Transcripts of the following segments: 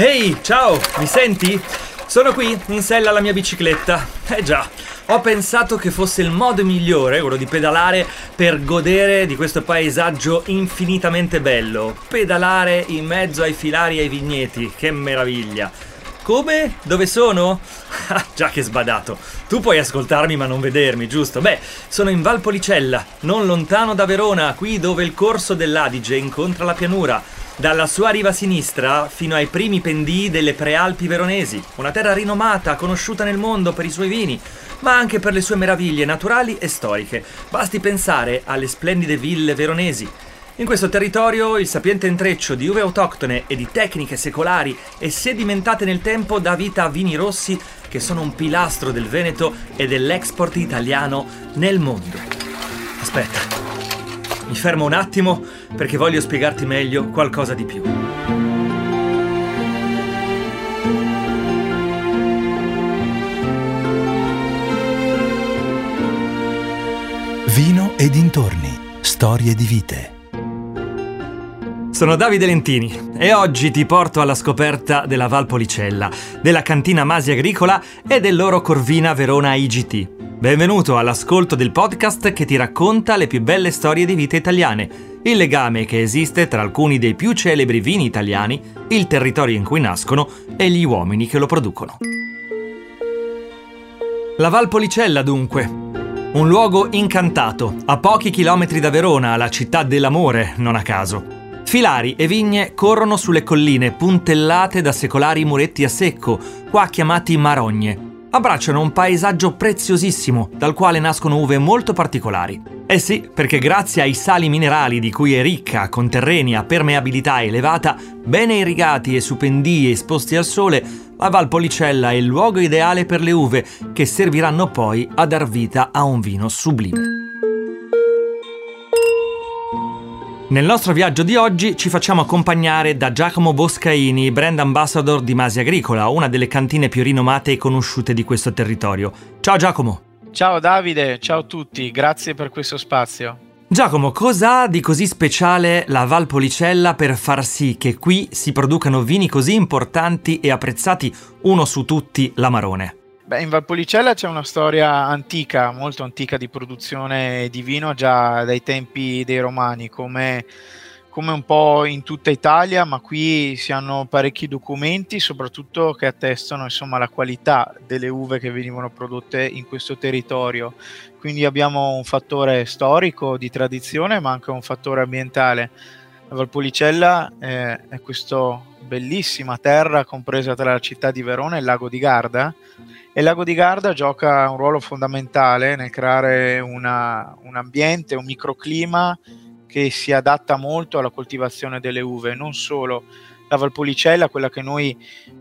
Ehi, ciao, mi senti? Sono qui, in sella alla mia bicicletta. Eh già, ho pensato che fosse il modo migliore, quello di pedalare, per godere di questo paesaggio infinitamente bello. Pedalare in mezzo ai filari e ai vigneti, che meraviglia. Come? Dove sono? Ah, già che sbadato. Tu puoi ascoltarmi ma non vedermi, giusto? Beh, sono in Valpolicella, non lontano da Verona, qui dove il corso dell'Adige incontra la pianura. Dalla sua riva sinistra fino ai primi pendii delle prealpi veronesi, una terra rinomata, conosciuta nel mondo per i suoi vini, ma anche per le sue meraviglie naturali e storiche. Basti pensare alle splendide ville veronesi, in questo territorio il sapiente intreccio di uve autoctone e di tecniche secolari e sedimentate nel tempo dà vita a vini rossi che sono un pilastro del Veneto e dell'export italiano nel mondo. Aspetta, mi fermo un attimo perché voglio spiegarti meglio qualcosa di più. Vino e dintorni, storie di vite. Sono Davide Lentini e oggi ti porto alla scoperta della Valpolicella, della cantina Masi Agricola e del loro Corvina Verona IGT. Benvenuto all'ascolto del podcast che ti racconta le più belle storie di vita italiane, il legame che esiste tra alcuni dei più celebri vini italiani, il territorio in cui nascono e gli uomini che lo producono. La Valpolicella dunque, un luogo incantato, a pochi chilometri da Verona, la città dell'amore, non a caso. Filari e vigne corrono sulle colline puntellate da secolari muretti a secco, qua chiamati marogne. Abbracciano un paesaggio preziosissimo, dal quale nascono uve molto particolari. Eh sì, perché grazie ai sali minerali di cui è ricca, con terreni a permeabilità elevata, bene irrigati e su pendii esposti al sole, la Valpolicella è il luogo ideale per le uve che serviranno poi a dar vita a un vino sublime. Nel nostro viaggio di oggi ci facciamo accompagnare da Giacomo Boscaini, brand ambassador di Masi Agricola, una delle cantine più rinomate e conosciute di questo territorio. Ciao Giacomo! Ciao Davide, ciao a tutti, grazie per questo spazio. Giacomo, cosa ha di così speciale la Valpolicella per far sì che qui si producano vini così importanti e apprezzati uno su tutti l'Amarone? Beh, in Valpolicella c'è una storia antica, molto antica di produzione di vino già dai tempi dei romani, come, come, un po' in tutta Italia, ma qui si hanno parecchi documenti, soprattutto che attestano insomma, la qualità delle uve che venivano prodotte in questo territorio. Quindi abbiamo un fattore storico di tradizione, ma anche un fattore ambientale. La Valpolicella eh, è questa bellissima terra compresa tra la città di Verona e il lago di Garda e il lago di Garda gioca un ruolo fondamentale nel creare una, un ambiente, un microclima che si adatta molto alla coltivazione delle uve, non solo la Valpolicella, quella che noi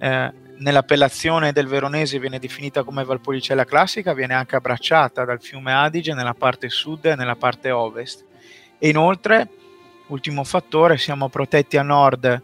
eh, nell'appellazione del veronese viene definita come Valpolicella classica, viene anche abbracciata dal fiume Adige nella parte sud e nella parte ovest. E inoltre, ultimo fattore, siamo protetti a nord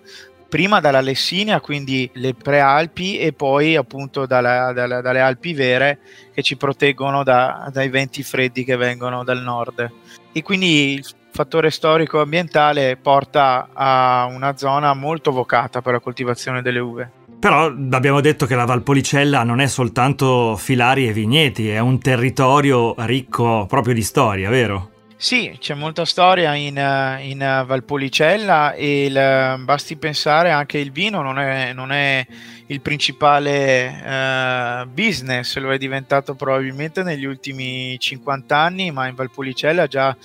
prima dalla Lessinia, quindi le prealpi, e poi appunto dalla, dalla, dalle Alpi vere che ci proteggono da, dai venti freddi che vengono dal nord. E quindi il fattore storico ambientale porta a una zona molto vocata per la coltivazione delle uve. Però abbiamo detto che la Valpolicella non è soltanto filari e vigneti, è un territorio ricco proprio di storia, vero? Sì, c'è molta storia in, eh, in eh, Valpolicella e il, basti pensare anche il vino non è, non è il principale uh, business, lo è diventato probabilmente negli ultimi 50 anni, ma in Valpolicella già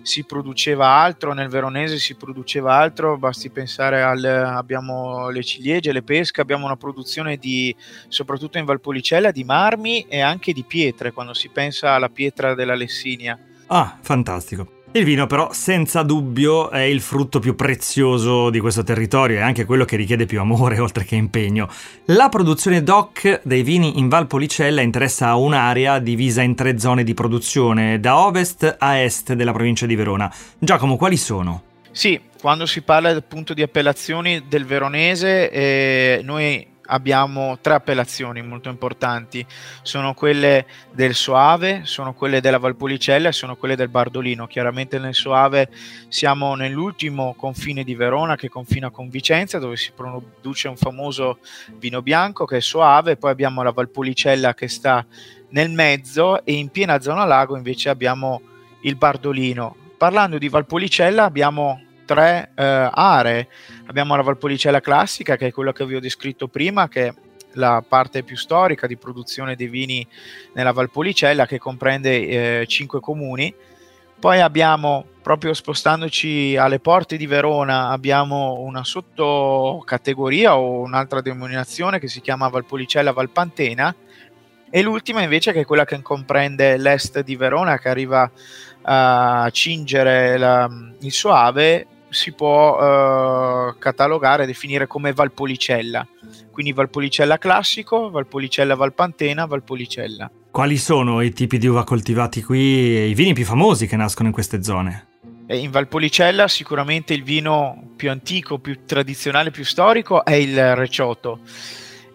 si produceva altro, nel Veronese si produceva altro, basti pensare al abbiamo le ciliegie, le pesche, abbiamo una produzione di soprattutto in Valpolicella di marmi e anche di pietre, quando si pensa alla pietra della Lessinia. Ah, fantastico. Il vino però senza dubbio è il frutto più prezioso di questo territorio e anche quello che richiede più amore oltre che impegno. La produzione DOC dei vini in Valpolicella interessa un'area divisa in tre zone di produzione, da ovest a est della provincia di Verona. Giacomo, quali sono? Sì, quando si parla appunto di appellazioni del veronese, eh, noi abbiamo tre appellazioni molto importanti, sono quelle del Soave, sono quelle della Valpolicella e sono quelle del Bardolino. Chiaramente nel Soave siamo nell'ultimo confine di Verona che confina con Vicenza dove si produce un famoso vino bianco che è Soave, poi abbiamo la Valpolicella che sta nel mezzo e in piena zona lago invece abbiamo il Bardolino. Parlando di Valpolicella abbiamo tre eh, aree. Abbiamo la Valpolicella classica, che è quella che vi ho descritto prima, che è la parte più storica di produzione dei vini nella Valpolicella, che comprende eh, cinque comuni. Poi abbiamo, proprio spostandoci alle porte di Verona, abbiamo una sottocategoria o un'altra denominazione che si chiama Valpolicella Valpantena, e l'ultima invece che è quella che comprende l'est di Verona, che arriva a cingere la, il Soave si può uh, catalogare e definire come Valpolicella. Quindi Valpolicella classico, Valpolicella Valpantena, Valpolicella. Quali sono i tipi di uva coltivati qui e i vini più famosi che nascono in queste zone? In Valpolicella sicuramente il vino più antico, più tradizionale, più storico è il Recioto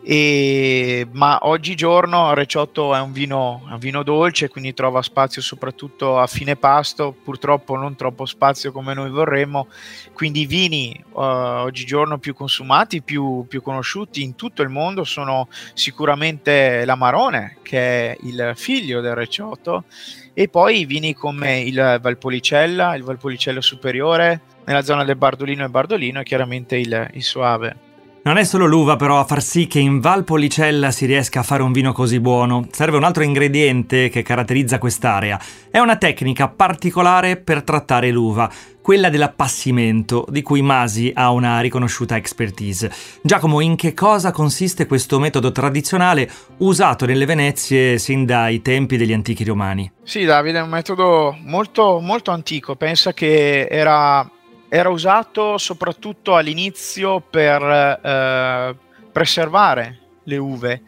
e, ma oggigiorno Recioto è un vino, un vino dolce, quindi trova spazio soprattutto a fine pasto, purtroppo non troppo spazio come noi vorremmo, quindi i vini uh, oggigiorno più consumati, più, più, conosciuti in tutto il mondo sono sicuramente l'Amarone, che è il figlio del Recioto, e poi i vini come il Valpolicella, il Valpolicella superiore, nella zona del Bardolino e Bardolino e chiaramente il, il Soave. Non è solo l'uva però a far sì che in Valpolicella si riesca a fare un vino così buono, serve un altro ingrediente che caratterizza quest'area. È una tecnica particolare per trattare l'uva, quella dell'appassimento, di cui Masi ha una riconosciuta expertise. Giacomo, in che cosa consiste questo metodo tradizionale usato nelle Venezie sin dai tempi degli antichi romani? Sì, Davide, è un metodo molto, molto antico. Pensa che era era usato soprattutto all'inizio per eh, preservare le uve.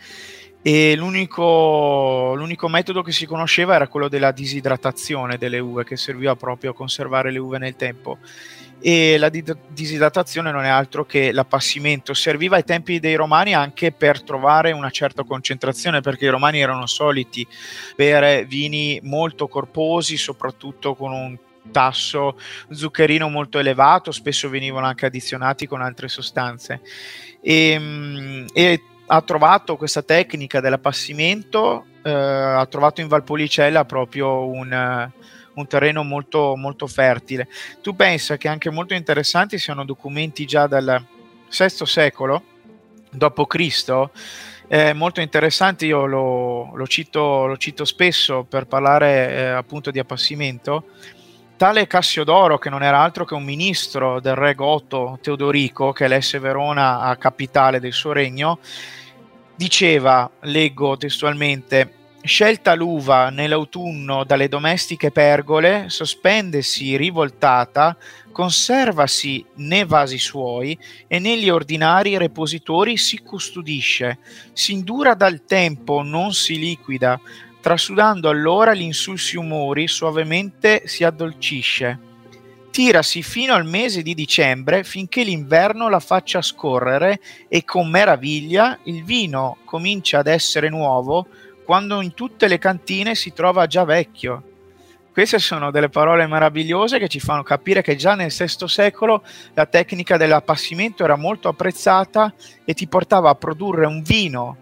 E l'unico, l'unico, metodo che si conosceva era quello della disidratazione delle uve che serviva proprio a conservare le uve nel tempo. E la disidratazione non è altro che l'appassimento. Serviva ai tempi dei romani anche per trovare una certa concentrazione perché i romani erano soliti bere vini molto corposi soprattutto con un tasso zuccherino molto elevato, spesso venivano anche addizionati con altre sostanze. E, ehm, e ha trovato questa tecnica dell'appassimento, eh, ha trovato in Valpolicella proprio un, un terreno molto, molto fertile. Tu pensa che anche molto interessanti siano documenti già dal VI secolo d.C., eh, molto interessanti, io lo, lo, cito, lo, cito, spesso per parlare eh, appunto di appassimento, Tale Cassiodoro, che non era altro che un ministro del re Goto Teodorico, che elesse Verona a capitale del suo regno, diceva, leggo testualmente, scelta l'uva nell'autunno dalle domestiche pergole, sospendesi rivoltata, conservasi nei vasi suoi e negli ordinari repositori si custodisce, si indura dal tempo, non si liquida, Trasudando allora gli insulsi umori, suavemente si addolcisce. Tirasi fino al mese di dicembre finché l'inverno la faccia scorrere e con meraviglia il vino comincia ad essere nuovo quando in tutte le cantine si trova già vecchio. Queste sono delle parole meravigliose che ci fanno capire che già nel VI secolo la tecnica dell'appassimento era molto apprezzata e ti portava a produrre un vino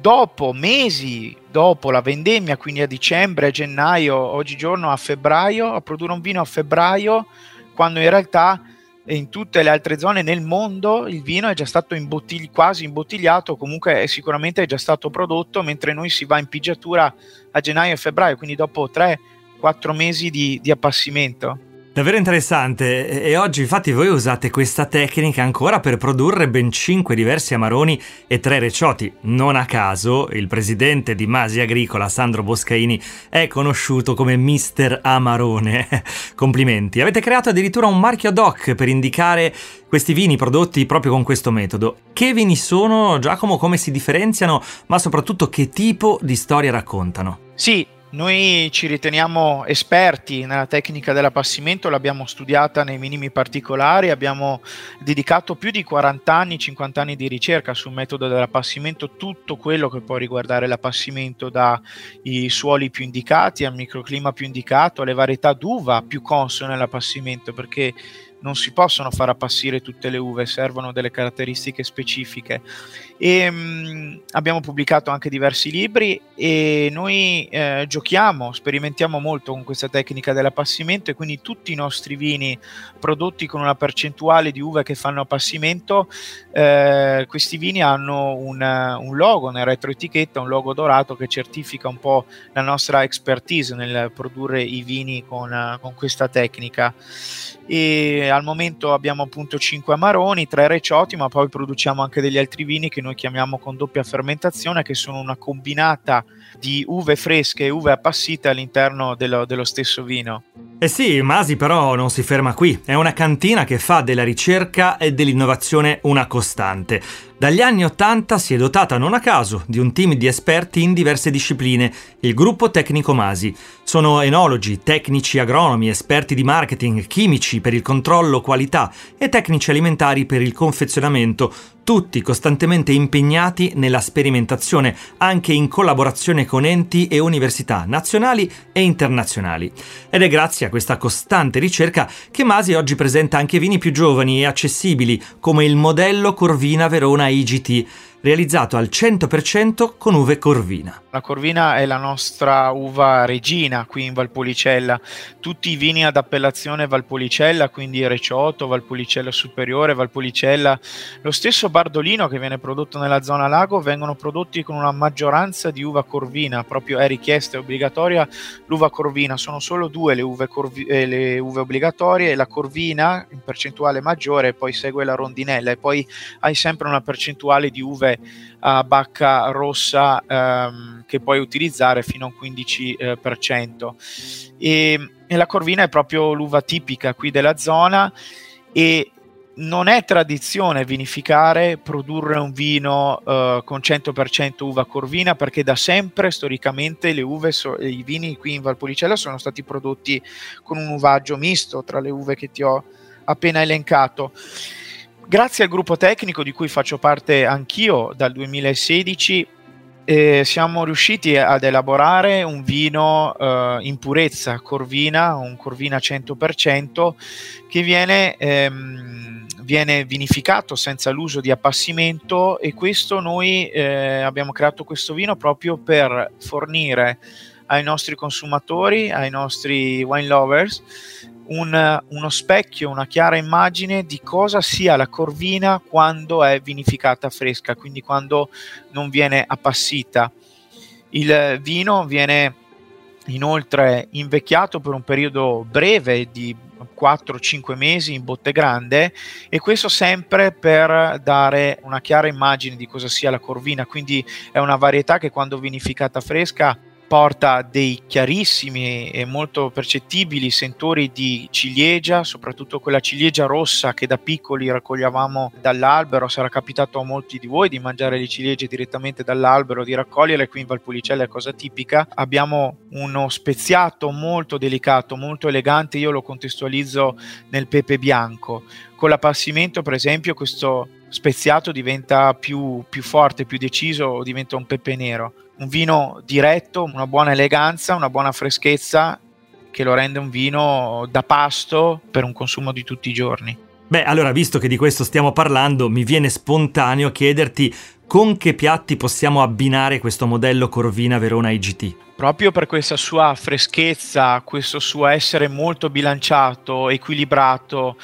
dopo mesi dopo la vendemmia, quindi a dicembre, a gennaio, oggigiorno a febbraio, a produrre un vino a febbraio, quando in realtà in tutte le altre zone nel mondo il vino è già stato imbottigli- quasi imbottigliato, comunque è sicuramente è già stato prodotto, mentre noi si va in pigiatura a gennaio e febbraio, quindi dopo 3-4 mesi di, di appassimento. Davvero interessante e oggi infatti voi usate questa tecnica ancora per produrre ben 5 diversi amaroni e 3 recioti. Non a caso il presidente di Masi Agricola, Sandro Boscaini, è conosciuto come Mister Amarone. Complimenti. Avete creato addirittura un marchio ad hoc per indicare questi vini prodotti proprio con questo metodo. Che vini sono, Giacomo, come si differenziano, ma soprattutto che tipo di storia raccontano? Sì, Noi ci riteniamo esperti nella tecnica dell'appassimento, l'abbiamo studiata nei minimi particolari, abbiamo dedicato più di 40 anni, 50 anni di ricerca sul metodo dell'appassimento, tutto quello che può riguardare l'appassimento dai suoli più indicati al microclima più indicato, alle varietà d'uva più consone all'appassimento, perché non si possono far appassire tutte le uve, servono delle caratteristiche specifiche. E, mh, abbiamo pubblicato anche diversi libri e noi eh, giochiamo, sperimentiamo molto con questa tecnica dell'appassimento e quindi tutti i nostri vini prodotti con una percentuale di uve che fanno appassimento, eh, questi vini hanno un, un logo nel retroetichetta, un logo dorato che certifica un po' la nostra expertise nel produrre i vini con, con questa tecnica e al momento abbiamo appunto 5 amaroni, 3 recioti, ma poi produciamo anche degli altri vini che noi chiamiamo con doppia fermentazione, che sono una combinata di uve fresche e uve appassite all'interno dello, dello stesso vino. Eh sì, Masi però non si ferma qui, è una cantina che fa della ricerca e dell'innovazione una costante. Dagli anni Ottanta si è dotata non a caso di un team di esperti in diverse discipline, il gruppo tecnico Masi. Sono enologi, tecnici agronomi, esperti di marketing, chimici per il controllo qualità e tecnici alimentari per il confezionamento, tutti costantemente impegnati nella sperimentazione, anche in collaborazione con enti e università nazionali e internazionali. Ed è grazie a questa costante ricerca che Masi oggi presenta anche vini più giovani e accessibili, come il modello Corvina Verona IGT, realizzato al 100% con uve Corvina. La Corvina è la nostra uva regina qui in Valpolicella. Tutti i vini ad appellazione Valpolicella, quindi Recioto, Valpolicella Superiore, Valpolicella, lo stesso Bardolino che viene prodotto nella zona lago, vengono prodotti con una maggioranza di uva Corvina, proprio è richiesta, è obbligatoria l'uva Corvina. Sono solo due le uve, corvi- eh, le uve obbligatorie, la Corvina in percentuale maggiore, poi segue la Rondinella e poi hai sempre una percentuale di uve a bacca rossa ehm, che puoi utilizzare fino a un 15%. Eh, e, e la corvina è proprio l'uva tipica qui della zona e non è tradizione vinificare, produrre un vino uh, con 100% uva corvina perché da sempre storicamente le uve, so, i vini qui in Valpolicella sono stati prodotti con un uvaggio misto tra le uve che ti ho appena elencato. Grazie al gruppo tecnico di cui faccio parte anch'io dal 2016, eh, siamo riusciti ad elaborare un vino eh, in purezza corvina, un corvina 100%, che viene, ehm, viene vinificato senza l'uso di appassimento e questo noi eh, abbiamo creato questo vino proprio per fornire ai nostri consumatori, ai nostri wine lovers, un, uno specchio, una chiara immagine di cosa sia la corvina quando è vinificata fresca, quindi quando non viene appassita. Il vino viene inoltre invecchiato per un periodo breve di 4-5 mesi in botte grande e questo sempre per dare una chiara immagine di cosa sia la corvina, quindi è una varietà che quando vinificata fresca porta dei chiarissimi e molto percettibili sentori di ciliegia, soprattutto quella ciliegia rossa che da piccoli raccoglievamo dall'albero. Sarà capitato a molti di voi di mangiare le ciliegie direttamente dall'albero, di raccoglierle qui in Valpolicella è cosa tipica. Abbiamo uno speziato molto delicato, molto elegante, io lo contestualizzo nel pepe bianco. Con l'appassimento, per esempio, questo speziato diventa più, più forte, più deciso, diventa un pepe nero un vino diretto, una buona eleganza, una buona freschezza che lo rende un vino da pasto per un consumo di tutti i giorni. Beh, allora, visto che di questo stiamo parlando, mi viene spontaneo chiederti con che piatti possiamo abbinare questo modello Corvina Verona IGT. Proprio per questa sua freschezza, questo suo essere molto bilanciato, equilibrato,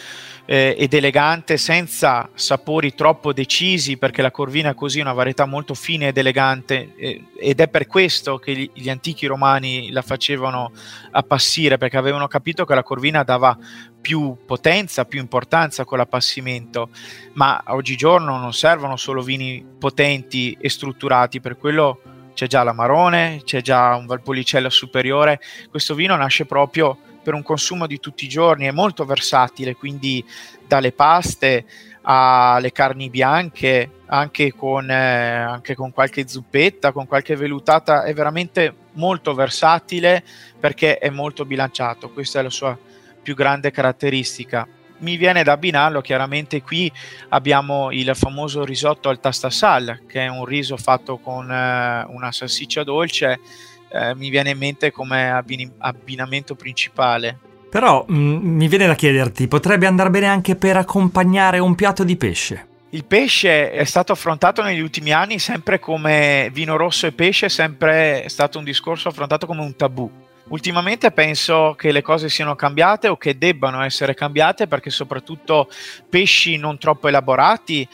eh, ed elegante senza sapori troppo decisi perché la corvina è così una varietà molto fine ed elegante eh, ed è per questo che gli, gli, antichi romani la facevano appassire perché avevano capito che la corvina dava più potenza, più importanza con l'appassimento ma oggigiorno non servono solo vini potenti e strutturati per quello c'è già l'amarone, c'è già un Valpolicella superiore questo vino nasce proprio per un consumo di tutti i giorni, è molto versatile, quindi dalle paste alle carni bianche, anche con, eh, anche con qualche zuppetta, con qualche velutata, è veramente molto versatile perché è molto bilanciato, questa è la sua più grande caratteristica. Mi viene da abbinarlo, chiaramente qui abbiamo il famoso risotto al tastasal, che è un riso fatto con eh, una salsiccia dolce, eh, mi viene in mente come abbin- abbinamento principale. Però mh, mm, mi viene da chiederti, potrebbe andare bene anche per accompagnare un piatto di pesce? Il pesce è stato affrontato negli ultimi anni sempre come vino rosso e pesce, è sempre stato un discorso affrontato come un tabù. Ultimamente penso che le cose siano cambiate o che debbano essere cambiate perché soprattutto pesci non troppo elaborati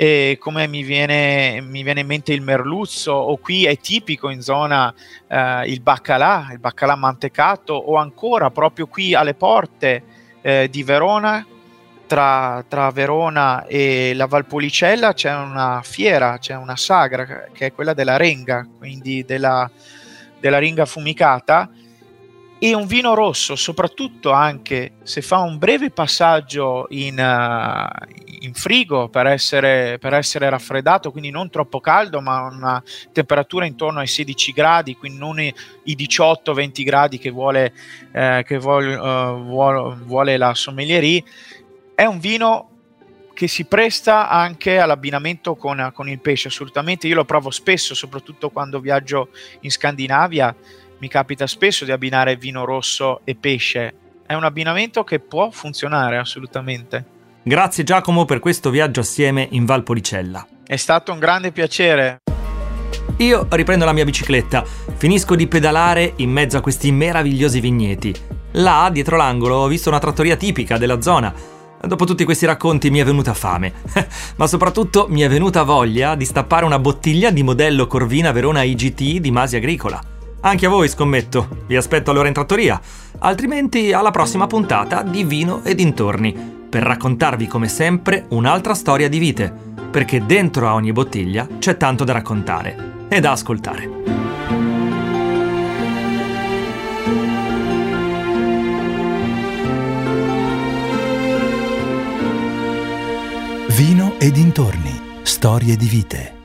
e come mi viene, mi viene, in mente il merluzzo o qui è tipico in zona eh, il baccalà, il baccalà mantecato o ancora proprio qui alle porte eh, di Verona tra, tra, Verona e la Valpolicella c'è una fiera, c'è una sagra che è quella della renga, quindi della, della ringa fumicata e un vino rosso, soprattutto anche se fa un breve passaggio in, uh, in frigo per essere, per essere, raffreddato, quindi non troppo caldo, ma una temperatura intorno ai 16 gradi, quindi non i, i 18-20 gradi che vuole, eh, che vuole, uh, vuole, vuole la sommelierie. È un vino che si presta anche all'abbinamento con, con il pesce, assolutamente. Io lo provo spesso, soprattutto quando viaggio in Scandinavia mi capita spesso di abbinare vino rosso e pesce. È un abbinamento che può funzionare assolutamente. Grazie Giacomo per questo viaggio assieme in Valpolicella. È stato un grande piacere. Io riprendo la mia bicicletta, finisco di pedalare in mezzo a questi meravigliosi vigneti. Là, dietro l'angolo, ho visto una trattoria tipica della zona. Dopo tutti questi racconti mi è venuta fame, ma soprattutto mi è venuta voglia di stappare una bottiglia di modello Corvina Verona IGT di Masi Agricola. Anche a voi, scommetto. Vi aspetto allora in trattoria. Altrimenti alla prossima puntata di Vino e dintorni, per raccontarvi come sempre un'altra storia di vite, perché dentro a ogni bottiglia c'è tanto da raccontare e da ascoltare. Vino e dintorni, storie di vite.